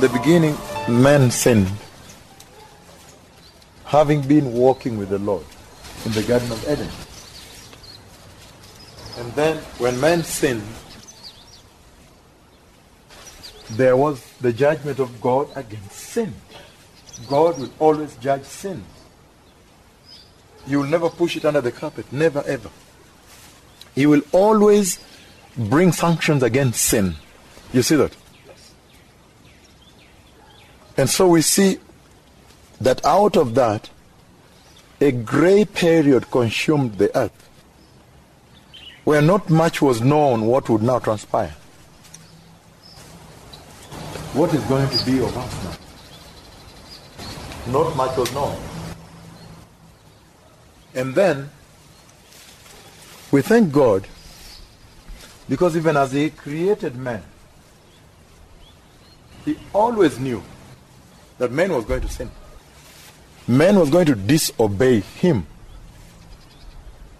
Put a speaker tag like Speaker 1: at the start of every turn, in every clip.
Speaker 1: In the beginning, man sinned, having been walking with the Lord in the Garden of Eden. And then, when man sinned, there was the judgment of God against sin. God will always judge sin. He will never push it under the carpet. Never, ever. He will always bring sanctions against sin. You see that? And so we see that out of that, a gray period consumed the earth, where not much was known what would now transpire. What is going to be of us now? Not much was known. And then, we thank God because even as He created man, He always knew that man was going to sin. Man was going to disobey Him,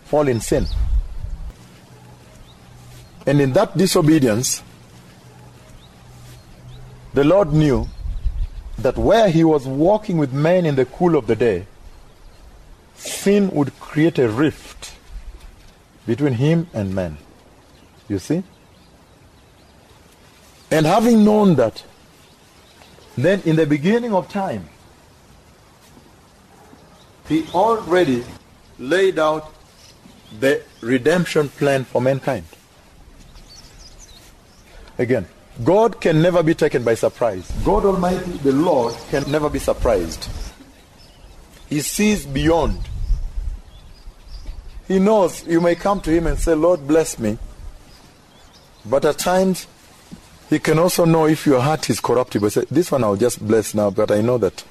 Speaker 1: fall in sin. And in that disobedience, the Lord knew that where He was walking with man in the cool of the day, sin would create a rift between Him and man. You see? And having known that, then in the beginning of time, he already laid out the redemption plan for mankind. Again, God can never be taken by surprise. God Almighty, the Lord, can never be surprised. He sees beyond. He knows you may come to Him and say, Lord, bless me. But at times, He can also know if your heart is corruptible. Say, this one I'll just bless now, but I know that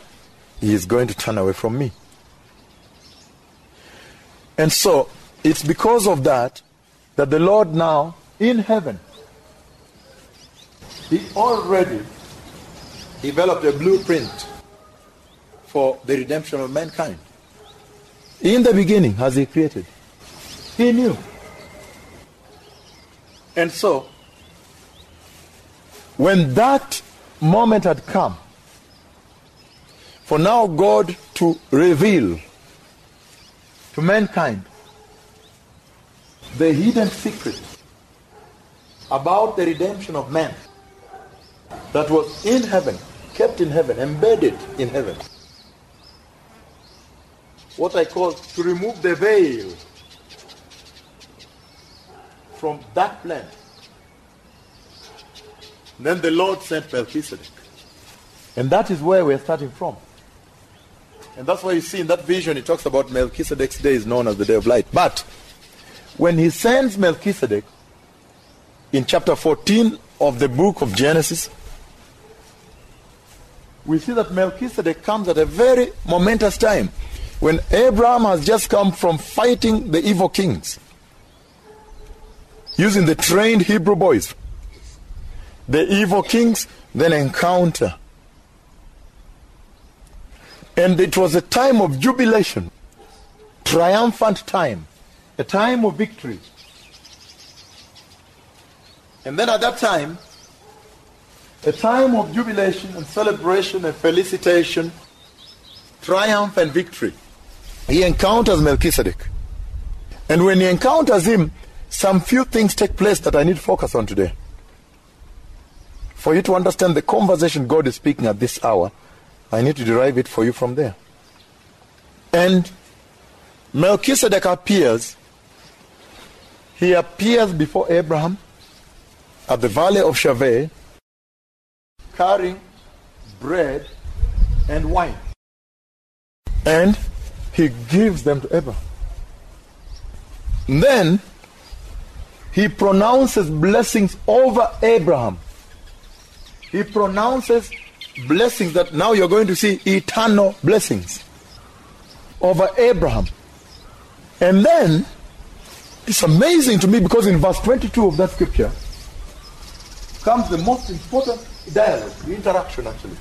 Speaker 1: He is going to turn away from me. And so, it's because of that that the Lord now, in heaven, He already developed a blueprint for the redemption of mankind. In the beginning, as He created, He knew. And so, when that moment had come, for now God to reveal to mankind the hidden secret about the redemption of man that was in heaven, kept in heaven, embedded in heaven. What I call to remove the veil from that plan. Then the Lord sent Melchizedek. And that is where we're starting from. And that's why you see in that vision, he talks about Melchizedek's day is known as the day of light. But when he sends Melchizedek in chapter 14 of the book of Genesis, we see that Melchizedek comes at a very momentous time when Abraham has just come from fighting the evil kings using the trained Hebrew boys. The evil kings then encounter. And it was a time of jubilation, triumphant time, a time of victory. And then at that time, a time of jubilation and celebration and felicitation, triumph and victory. He encounters Melchizedek. And when he encounters him, some few things take place that I need to focus on today. For you to understand the conversation God is speaking at this hour, I need to derive it for you from there. And Melchizedek appears. He appears before Abraham at the valley of Shaveh, carrying bread and wine. And he gives them to Abraham. Then he pronounces blessings over Abraham. He pronounces blessings that now you're going to see eternal blessings over Abraham. And then it's amazing to me because in verse 22 of that scripture comes the most important dialogue, the interaction actually.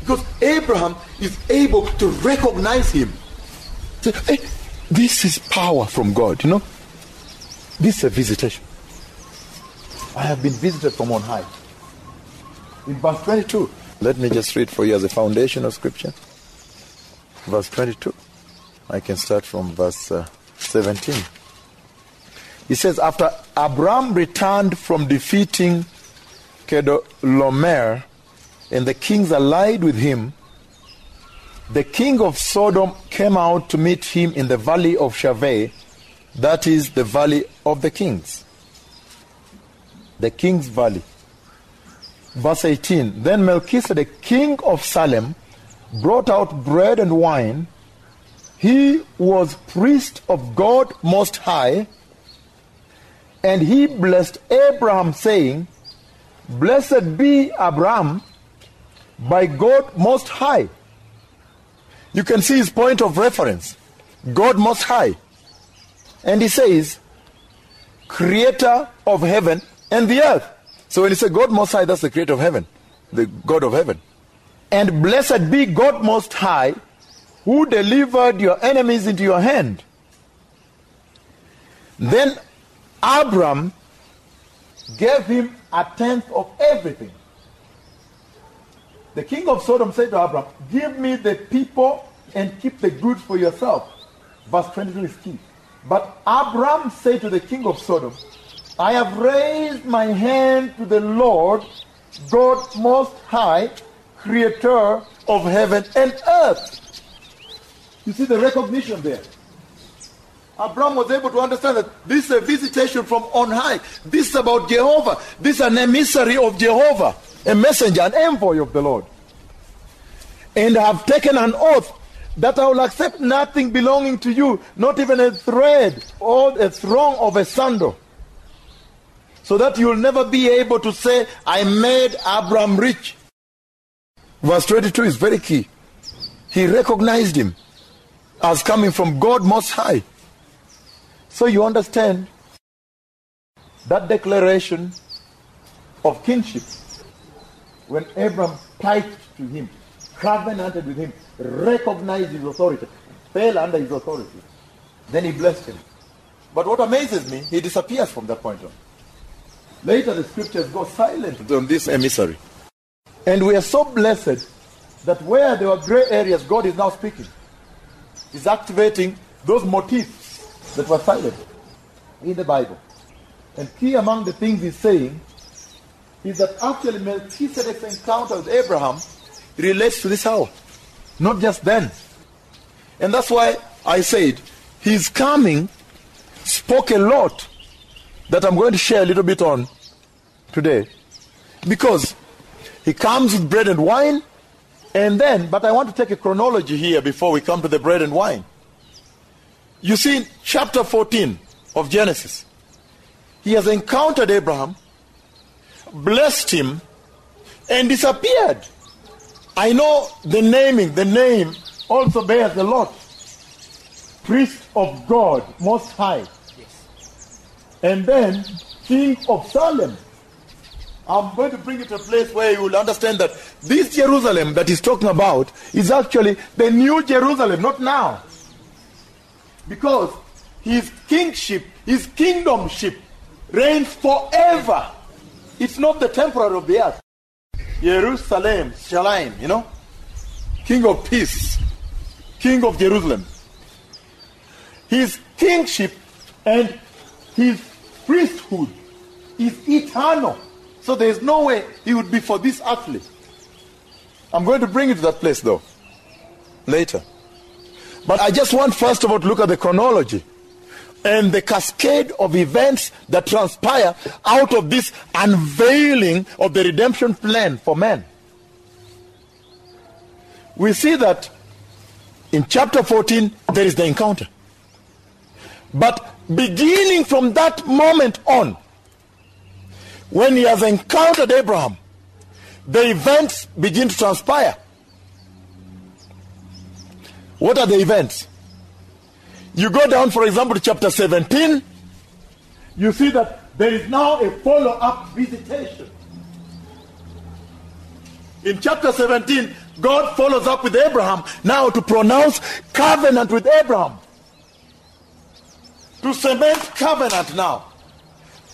Speaker 1: Because Abraham is able to recognize him. Say, hey, this is power from God, you know? This is a visitation. I have been visited from on high. In verse 22. Let me just read for you as a foundation of scripture. Verse 22. I can start from verse uh, 17. He says, After Abram returned from defeating Chedorlaomer, and the kings allied with him, the king of Sodom came out to meet him in the valley of Shaveh, that is the valley of the kings. The king's valley. Verse 18 Then Melchizedek, king of Salem, brought out bread and wine. He was priest of God Most High, and he blessed Abraham, saying, Blessed be Abraham by God Most High. You can see his point of reference God Most High. And he says, Creator of heaven and the earth. So when he says God Most High, that's the creator of heaven, the God of heaven. And blessed be God Most High, who delivered your enemies into your hand. Then Abram gave him a tenth of everything. The king of Sodom said to Abram, Give me the people and keep the goods for yourself. Verse 22 is key. But Abram said to the king of Sodom, I have raised my hand to the Lord, God Most High, creator of heaven and earth. You see the recognition there. Abraham was able to understand that this is a visitation from on high. This is about Jehovah. This is an emissary of Jehovah, a messenger, an envoy of the Lord. And I have taken an oath that I will accept nothing belonging to you, not even a thread or a thong of a sandal. So that you'll never be able to say, I made Abraham rich. Verse 22 is very key. He recognized him as coming from God Most High. So you understand that declaration of kinship when Abram piped to him, covenanted with him, recognized his authority, fell under his authority. Then he blessed him. But what amazes me, he disappears from that point on. Later the scriptures go silent on this emissary. And we are so blessed that where there were gray areas, God is now speaking. He's activating those motifs that were silent in the Bible. And key among the things he's saying is that actually Melchizedek's encounter with Abraham relates to this hour. Not just then. And that's why I said his coming spoke a lot that I'm going to share a little bit on today. Because he comes with bread and wine, and then, but I want to take a chronology here before we come to the bread and wine. You see, in chapter 14 of Genesis, he has encountered Abraham, blessed him, and disappeared. I know the naming, the name also bears a lot. Priest of God, Most High. And then King of Salem. I'm going to bring you to a place where you will understand that this Jerusalem that he's talking about is actually the new Jerusalem, not now. Because his kingship, his kingdomship reigns forever. It's not the temporary of the earth. Jerusalem, Shalom, you know? King of peace, King of Jerusalem. His kingship and his priesthood is eternal. So there is no way he would be for this athlete. I'm going to bring you to that place though later. But I just want first of all to look at the chronology and the cascade of events that transpire out of this unveiling of the redemption plan for man. We see that in chapter 14 there is the encounter. But beginning from that moment on, when he has encountered Abraham, the events begin to transpire. What are the events? You go down, for example, to chapter 17, you see that there is now a follow up visitation. In chapter 17, God follows up with Abraham now to pronounce covenant with Abraham. To cement covenant now.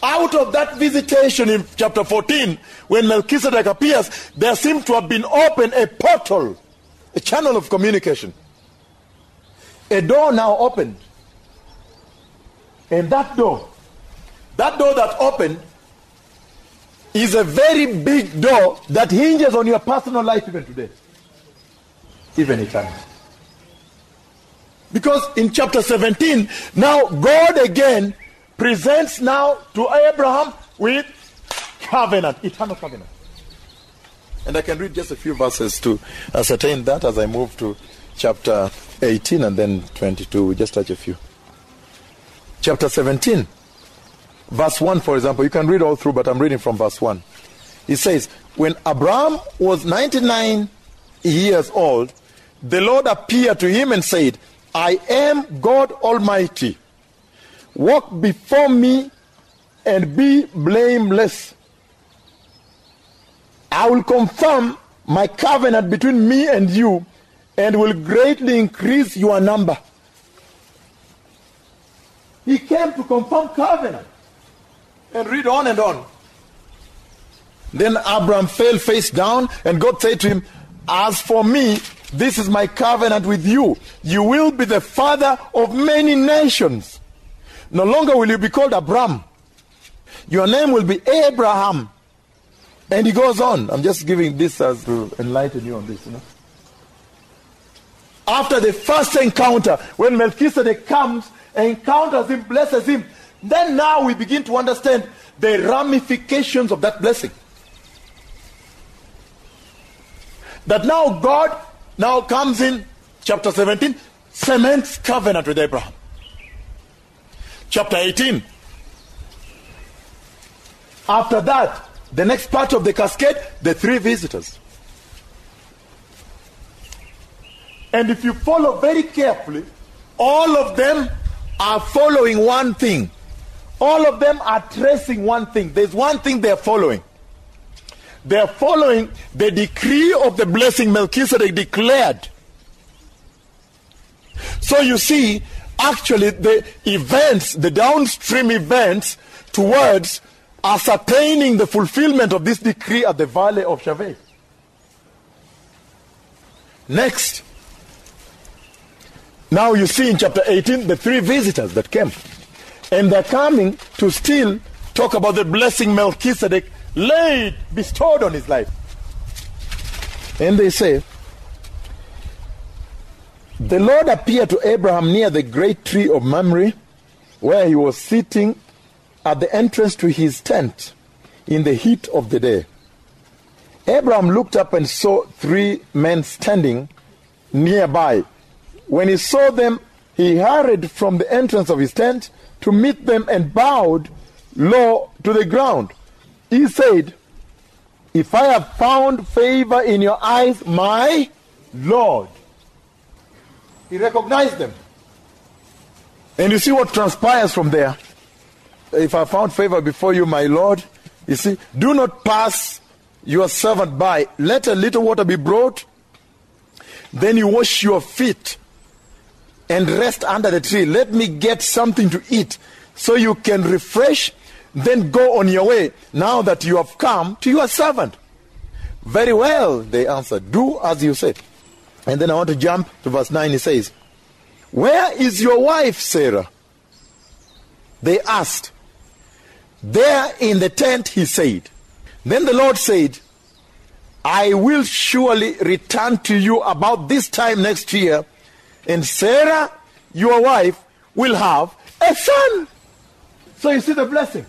Speaker 1: out of that visitation in chapter 14, when Melchizedek appears, there seems to have been opened a portal, a channel of communication. A door now opened. And that door, that door that opened, is a very big door that hinges on your personal life even today, even eternity. Because in chapter 17, now God again presents now to Abraham with covenant, eternal covenant. And I can read just a few verses to ascertain that as I move to chapter 18 and then 22. We just touch a few. Chapter 17, verse 1, for example. You can read all through, but I'm reading from verse 1. It says, When Abraham was 99 years old, the Lord appeared to him and said, I am God Almighty. Walk before me and be blameless. I will confirm my covenant between me and you and will greatly increase your number. He came to confirm covenant. And read on and on. Then Abraham fell face down, and God said to him, As for me, this is my covenant with you. You will be the father of many nations. No longer will you be called Abram. Your name will be Abraham. And he goes on. I'm just giving this as to enlighten you on this, you know. After the first encounter, when Melchizedek comes, encounters him, blesses him, then now we begin to understand the ramifications of that blessing. That now God now comes in, chapter 17, cements covenant with Abraham. Chapter 18. After that, the next part of the cascade, the three visitors. And if you follow very carefully, all of them are following one thing. All of them are tracing one thing. There's one thing they're following. They're following the decree of the blessing Melchizedek declared. So you see, actually, the events, the downstream events towards ascertaining the fulfillment of this decree at the valley of Shaveh. Next. Now you see in chapter 18 the three visitors that came. And they're coming to still talk about the blessing Melchizedek laid, bestowed on his life. And they say, The Lord appeared to Abraham near the great tree of Mamre, where he was sitting at the entrance to his tent in the heat of the day. Abraham looked up and saw three men standing nearby. When he saw them, he hurried from the entrance of his tent to meet them and bowed low to the ground. He said, If I have found favor in your eyes, my Lord. He recognized them. And you see what transpires from there. If I found favor before you, my Lord, you see, do not pass your servant by. Let a little water be brought. Then you wash your feet and rest under the tree. Let me get something to eat so you can refresh then go on your way now that you have come to your servant. Very well, they answered. Do as you say. And then I want to jump to verse 9. He says, Where is your wife, Sarah? They asked. There in the tent, he said. Then the Lord said, I will surely return to you about this time next year, and Sarah, your wife, will have a son. So you see the blessing.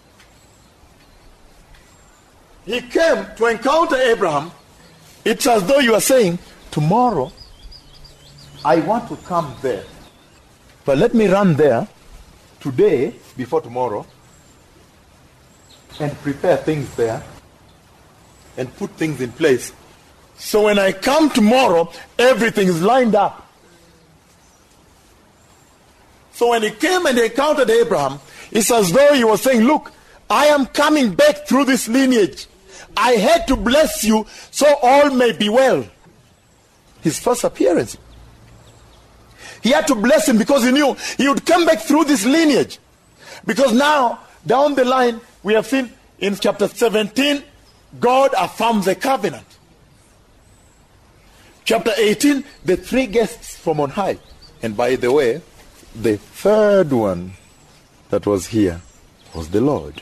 Speaker 1: He came to encounter Abraham. It's as though you are saying, Tomorrow, I want to come there. But let me run there today, before tomorrow, and prepare things there and put things in place. So when I come tomorrow, everything is lined up. So when he came and encountered Abraham, it's as though he was saying, Look, I am coming back through this lineage. I had to bless you so all may be well. His first appearance. He had to bless him because he knew he would come back through this lineage. Because now, down the line, we have seen in chapter 17, God affirms a covenant. Chapter 18, the three guests from on high. And by the way, the third one that was here was the Lord.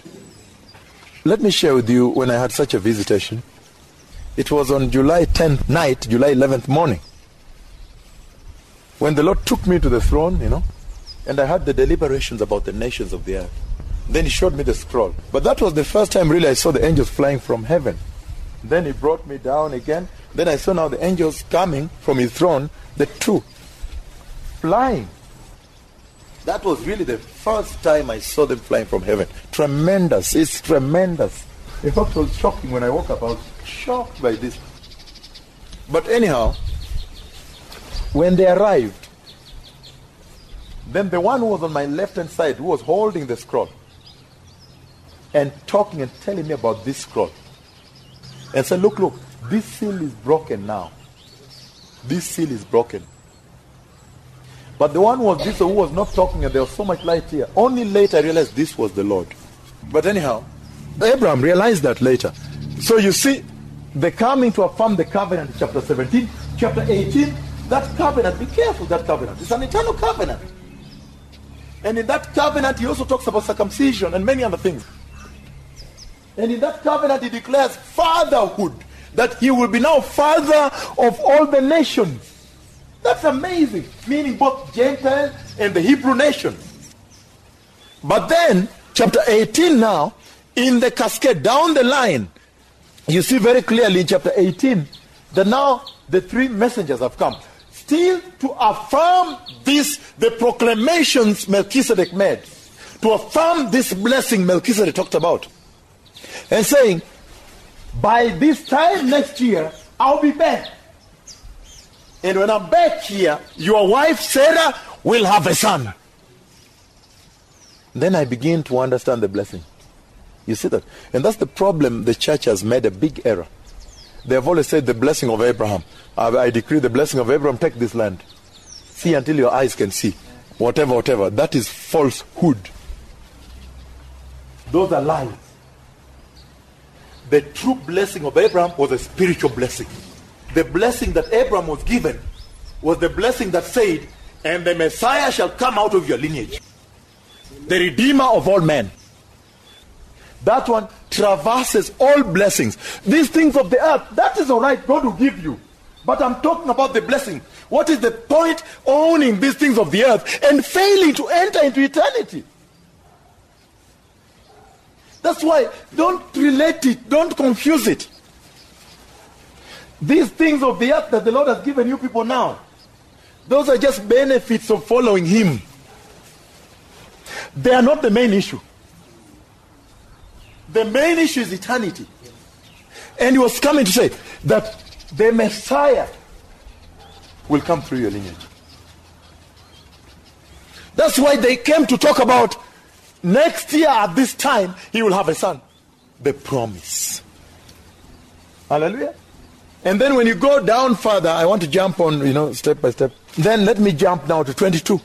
Speaker 1: Let me share with you when I had such a visitation. It was on July 10th night, July 11th morning, when the Lord took me to the throne, you know, and I had the deliberations about the nations of the earth. Then he showed me the scroll. But that was the first time really I saw the angels flying from heaven. Then he brought me down again. Then I saw now the angels coming from his throne, the two, flying. That was really the first time I saw them flying from heaven. Tremendous. It's tremendous. In fact, it was shocking when I woke up. I was shocked by this. But anyhow, when they arrived, then the one who was on my left hand side, who was holding the scroll, and talking and telling me about this scroll, and said, Look, look, this seal is broken now. This seal is broken. But the one was this who was not talking, and there was so much light here. Only later I realized this was the Lord. But anyhow, Abraham realized that later. So you see, the coming to affirm the covenant, chapter 17, chapter 18, that covenant, be careful that covenant. It's an eternal covenant. And in that covenant, he also talks about circumcision and many other things. And in that covenant, he declares fatherhood, that he will be now father of all the nations. That's amazing, meaning both Gentiles and the Hebrew nation. But then, chapter 18 now, in the cascade down the line, you see very clearly in chapter 18 that now the three messengers have come. Still to affirm this, the proclamations Melchizedek made, to affirm this blessing Melchizedek talked about. And saying, by this time next year, I'll be back. And when I'm back here, your wife Sarah will have a son. Then I begin to understand the blessing. You see that? And that's the problem the church has made a big error. They have always said the blessing of Abraham. I, I decree the blessing of Abraham, take this land. See until your eyes can see. Whatever, whatever. That is falsehood. Those are lies. The true blessing of Abraham was a spiritual blessing. The blessing that Abraham was given was the blessing that said, and the Messiah shall come out of your lineage. The Redeemer of all men. That one traverses all blessings. These things of the earth, that is all right, God will give you. But I'm talking about the blessing. What is the point owning these things of the earth and failing to enter into eternity? That's why don't relate it, don't confuse it. These things of the earth that the Lord has given you people now, those are just benefits of following Him. They are not the main issue. The main issue is eternity. And he was coming to say that the Messiah will come through your lineage. That's why they came to talk about next year at this time he will have a son. The promise. Hallelujah. And then when you go down further, I want to jump on, you know, step by step. Then let me jump now to 22.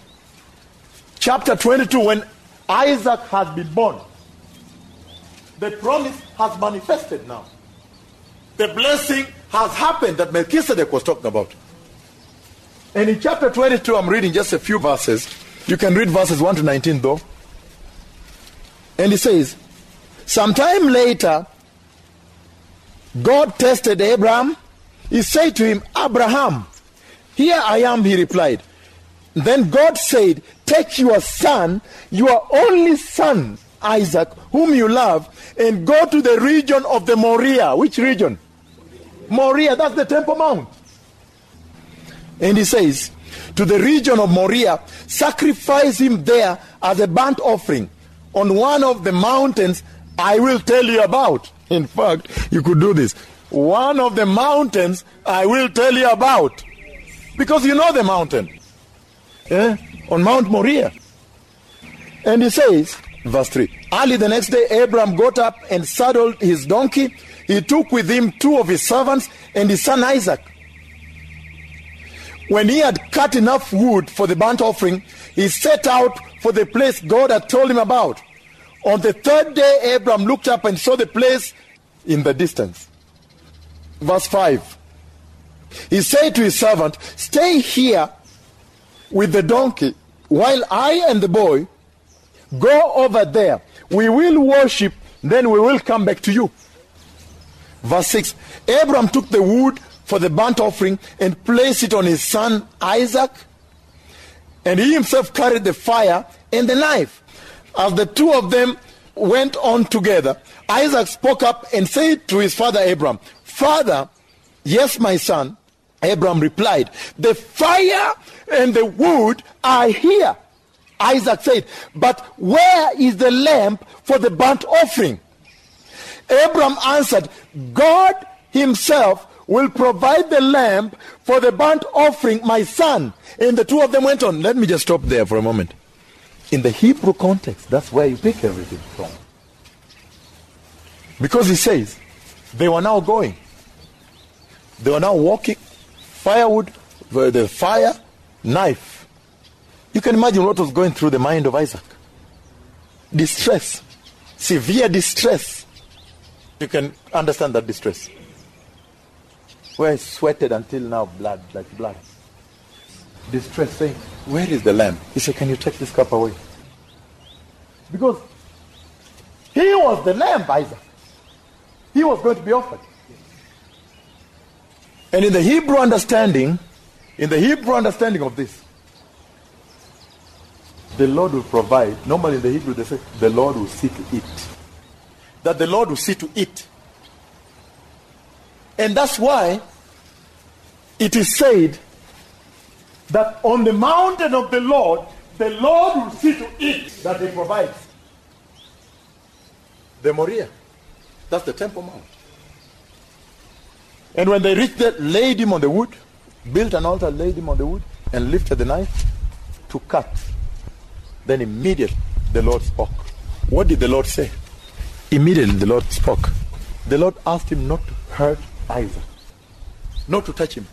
Speaker 1: Chapter 22, when Isaac has been born, the promise has manifested now. The blessing has happened that Melchizedek was talking about. And in chapter 22, I'm reading just a few verses. You can read verses 1 to 19, though. And he says, Sometime later, God tested Abraham. He said to him, Abraham, here I am, he replied. Then God said, Take your son, your only son, Isaac, whom you love, and go to the region of the Moriah. Which region? Moriah, that's the Temple Mount. And he says, to the region of Moriah, sacrifice him there as a burnt offering on one of the mountains I will tell you about. In fact, you could do this. One of the mountains I will tell you about. Because you know the mountain. Yeah? On Mount Moriah. And he says, verse 3 Early the next day, Abram got up and saddled his donkey. He took with him two of his servants and his son Isaac. When he had cut enough wood for the burnt offering, he set out for the place God had told him about. On the third day, Abram looked up and saw the place in the distance. Verse 5. He said to his servant, Stay here with the donkey while I and the boy go over there. We will worship, then we will come back to you. Verse 6 Abram took the wood for the burnt offering and placed it on his son Isaac, and he himself carried the fire and the knife. As the two of them went on together, Isaac spoke up and said to his father Abram, Father, yes, my son. Abram replied, The fire and the wood are here. Isaac said, But where is the lamp for the burnt offering? Abram answered, God himself will provide the lamp for the burnt offering, my son. And the two of them went on. Let me just stop there for a moment. In the Hebrew context, that's where you pick everything from. Because he says, they were now going. They were now walking, firewood, the fire, knife. You can imagine what was going through the mind of Isaac. Distress, severe distress. You can understand that distress. Where he sweated until now, blood, like blood. Distress, saying, Where is the lamb? He said, Can you take this cup away? Because he was the lamb, Isaac. He was going to be offered. And in the Hebrew understanding, in the Hebrew understanding of this, the Lord will provide. Normally in the Hebrew they say, the Lord will see to it. That the Lord will see to it. And that's why it is said that on the mountain of the Lord, the Lord will see to it that he provides. The Moriah. That's the Temple Mount. And when they reached there, laid him on the wood, built an altar, laid him on the wood, and lifted the knife to cut. Then immediately the Lord spoke. What did the Lord say? Immediately the Lord spoke. The Lord asked him not to hurt Isaac, not to touch him.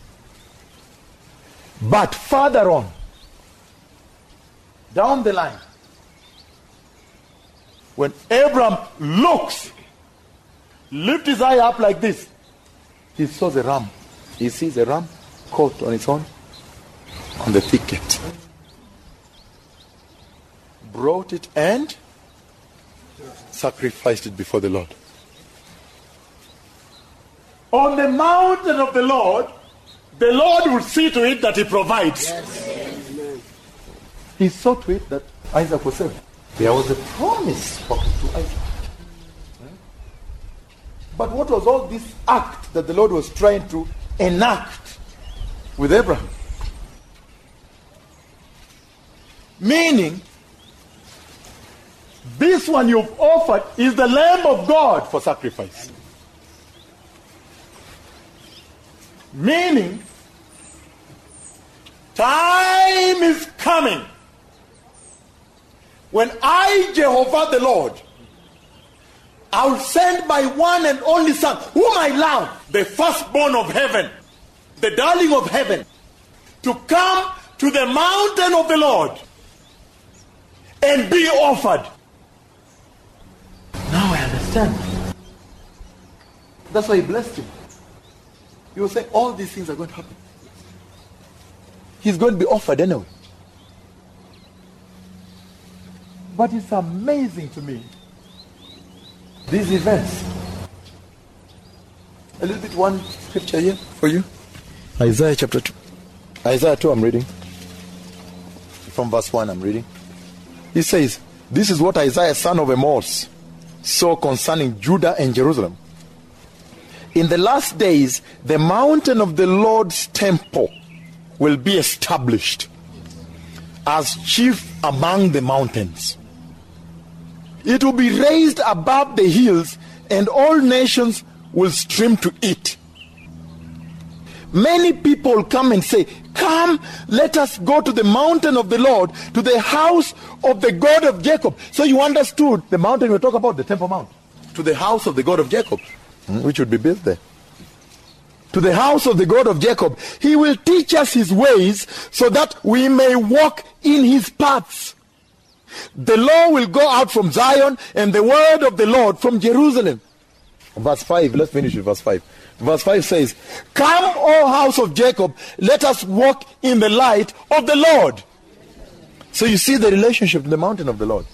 Speaker 1: But further on, down the line, when Abram looks, lift his eye up like this, he saw the ram. He sees the ram caught on its own on the thicket. Brought it and sacrificed it before the Lord. On the mountain of the Lord, the Lord will see to it that He provides. He saw to it that Isaac was saved. There was a promise spoken to Isaac. But what was all this act that the Lord was trying to enact with Abraham? Meaning, this one you've offered is the Lamb of God for sacrifice. Meaning, time is coming when I, Jehovah the Lord, I will send my one and only son, whom I love, the firstborn of heaven, the darling of heaven, to come to the mountain of the Lord and be offered. Now I understand. That's why he blessed him. He was saying all these things are going to happen. He's going to be offered anyway. But it's amazing to me these events. A little bit one scripture here for you. Isaiah chapter 2. Isaiah 2, I'm reading. From verse 1, I'm reading. He says, This is what Isaiah, son of Amos, saw concerning Judah and Jerusalem. In the last days, the mountain of the Lord's temple will be established as chief among the mountains. It will be raised above the hills, and all nations will stream to it. Many people come and say, Come, let us go to the mountain of the Lord, to the house of the God of Jacob. So you understood the mountain we talk about, the Temple Mount. To the house of the God of Jacob, hmm, which would be built there. To the house of the God of Jacob. He will teach us his ways so that we may walk in his paths. The law will go out from Zion and the word of the Lord from Jerusalem. Verse 5, let's finish with verse 5. Verse 5 says, Come, O house of Jacob, let us walk in the light of the Lord. So you see the relationship in the mountain of the Lord.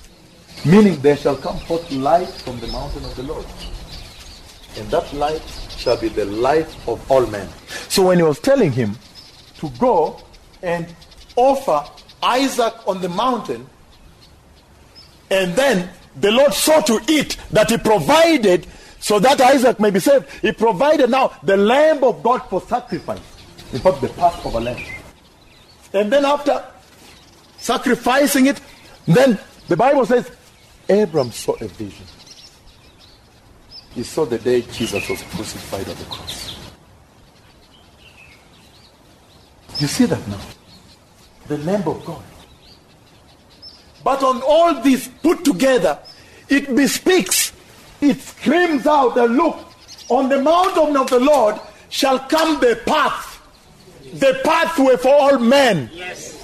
Speaker 1: Meaning there shall come forth light from the mountain of the Lord. And that light shall be the light of all men. So when he was telling him to go and offer Isaac on the mountain, and then the Lord saw to it that he provided so that Isaac may be saved. He provided now the lamb of God for sacrifice. In fact, the Passover lamb. And then after sacrificing it, then the Bible says Abram saw a vision. He saw the day Jesus was crucified on the cross. You see that now? The Lamb of God. But on all this put together, it bespeaks, it screams out that look, on the mountain of the Lord shall come the path, the pathway for all men.
Speaker 2: Yes.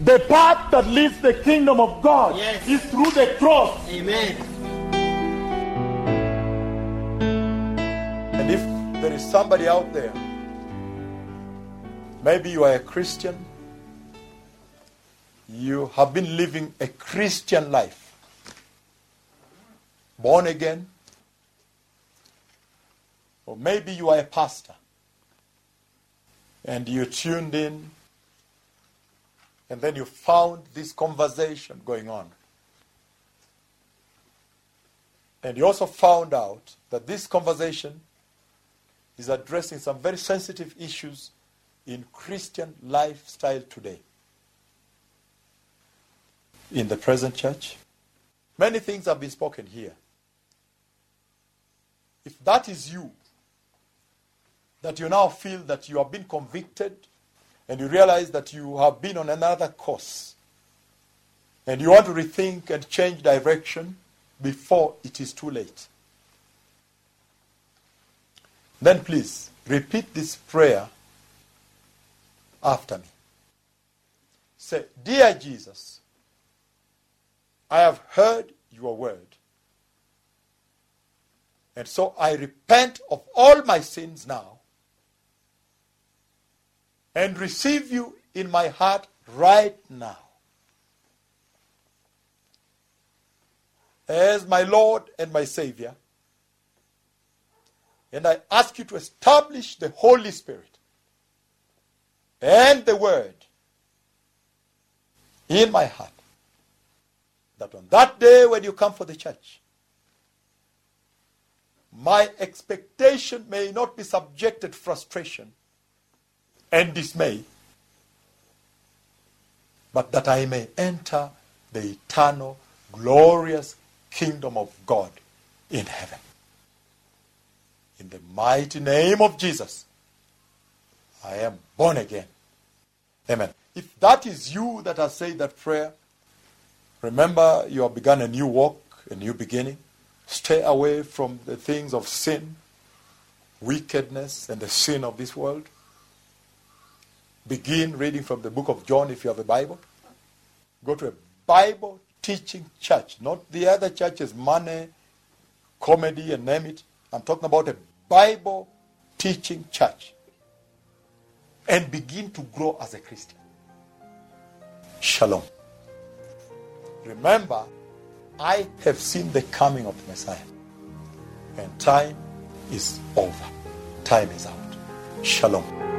Speaker 1: The path that leads the kingdom of God
Speaker 2: Yes.
Speaker 1: is through the cross.
Speaker 2: Amen.
Speaker 1: And if there is somebody out there, maybe you are a Christian, you have been living a Christian life, born again, or maybe you are a pastor and you tuned in and then you found this conversation going on. And you also found out that this conversation is addressing some very sensitive issues in Christian lifestyle today. In the present church, many things have been spoken here. If that is you, that you now feel that you have been convicted and you realize that you have been on another course and you want to rethink and change direction before it is too late, then please repeat this prayer after me. Say, Dear Jesus, I have heard your word. And so I repent of all my sins now and receive you in my heart right now as my Lord and my Savior. And I ask you to establish the Holy Spirit and the Word in my heart. That on that day when you come for the church, my expectation may not be subjected to frustration and dismay, but that I may enter the eternal, glorious kingdom of God in heaven. In the mighty name of Jesus, I am born again. Amen. If that is you that has said that prayer, remember you have begun a new walk, a new beginning. Stay away from the things of sin, wickedness, and the sin of this world. Begin reading from the book of John if you have a Bible. Go to a Bible teaching church, not the other churches, money, comedy, and name it. I'm talking about a Bible teaching church. And begin to grow as a Christian. Shalom. Remember, I have seen the coming of the Messiah. And time is over. Time is out. Shalom.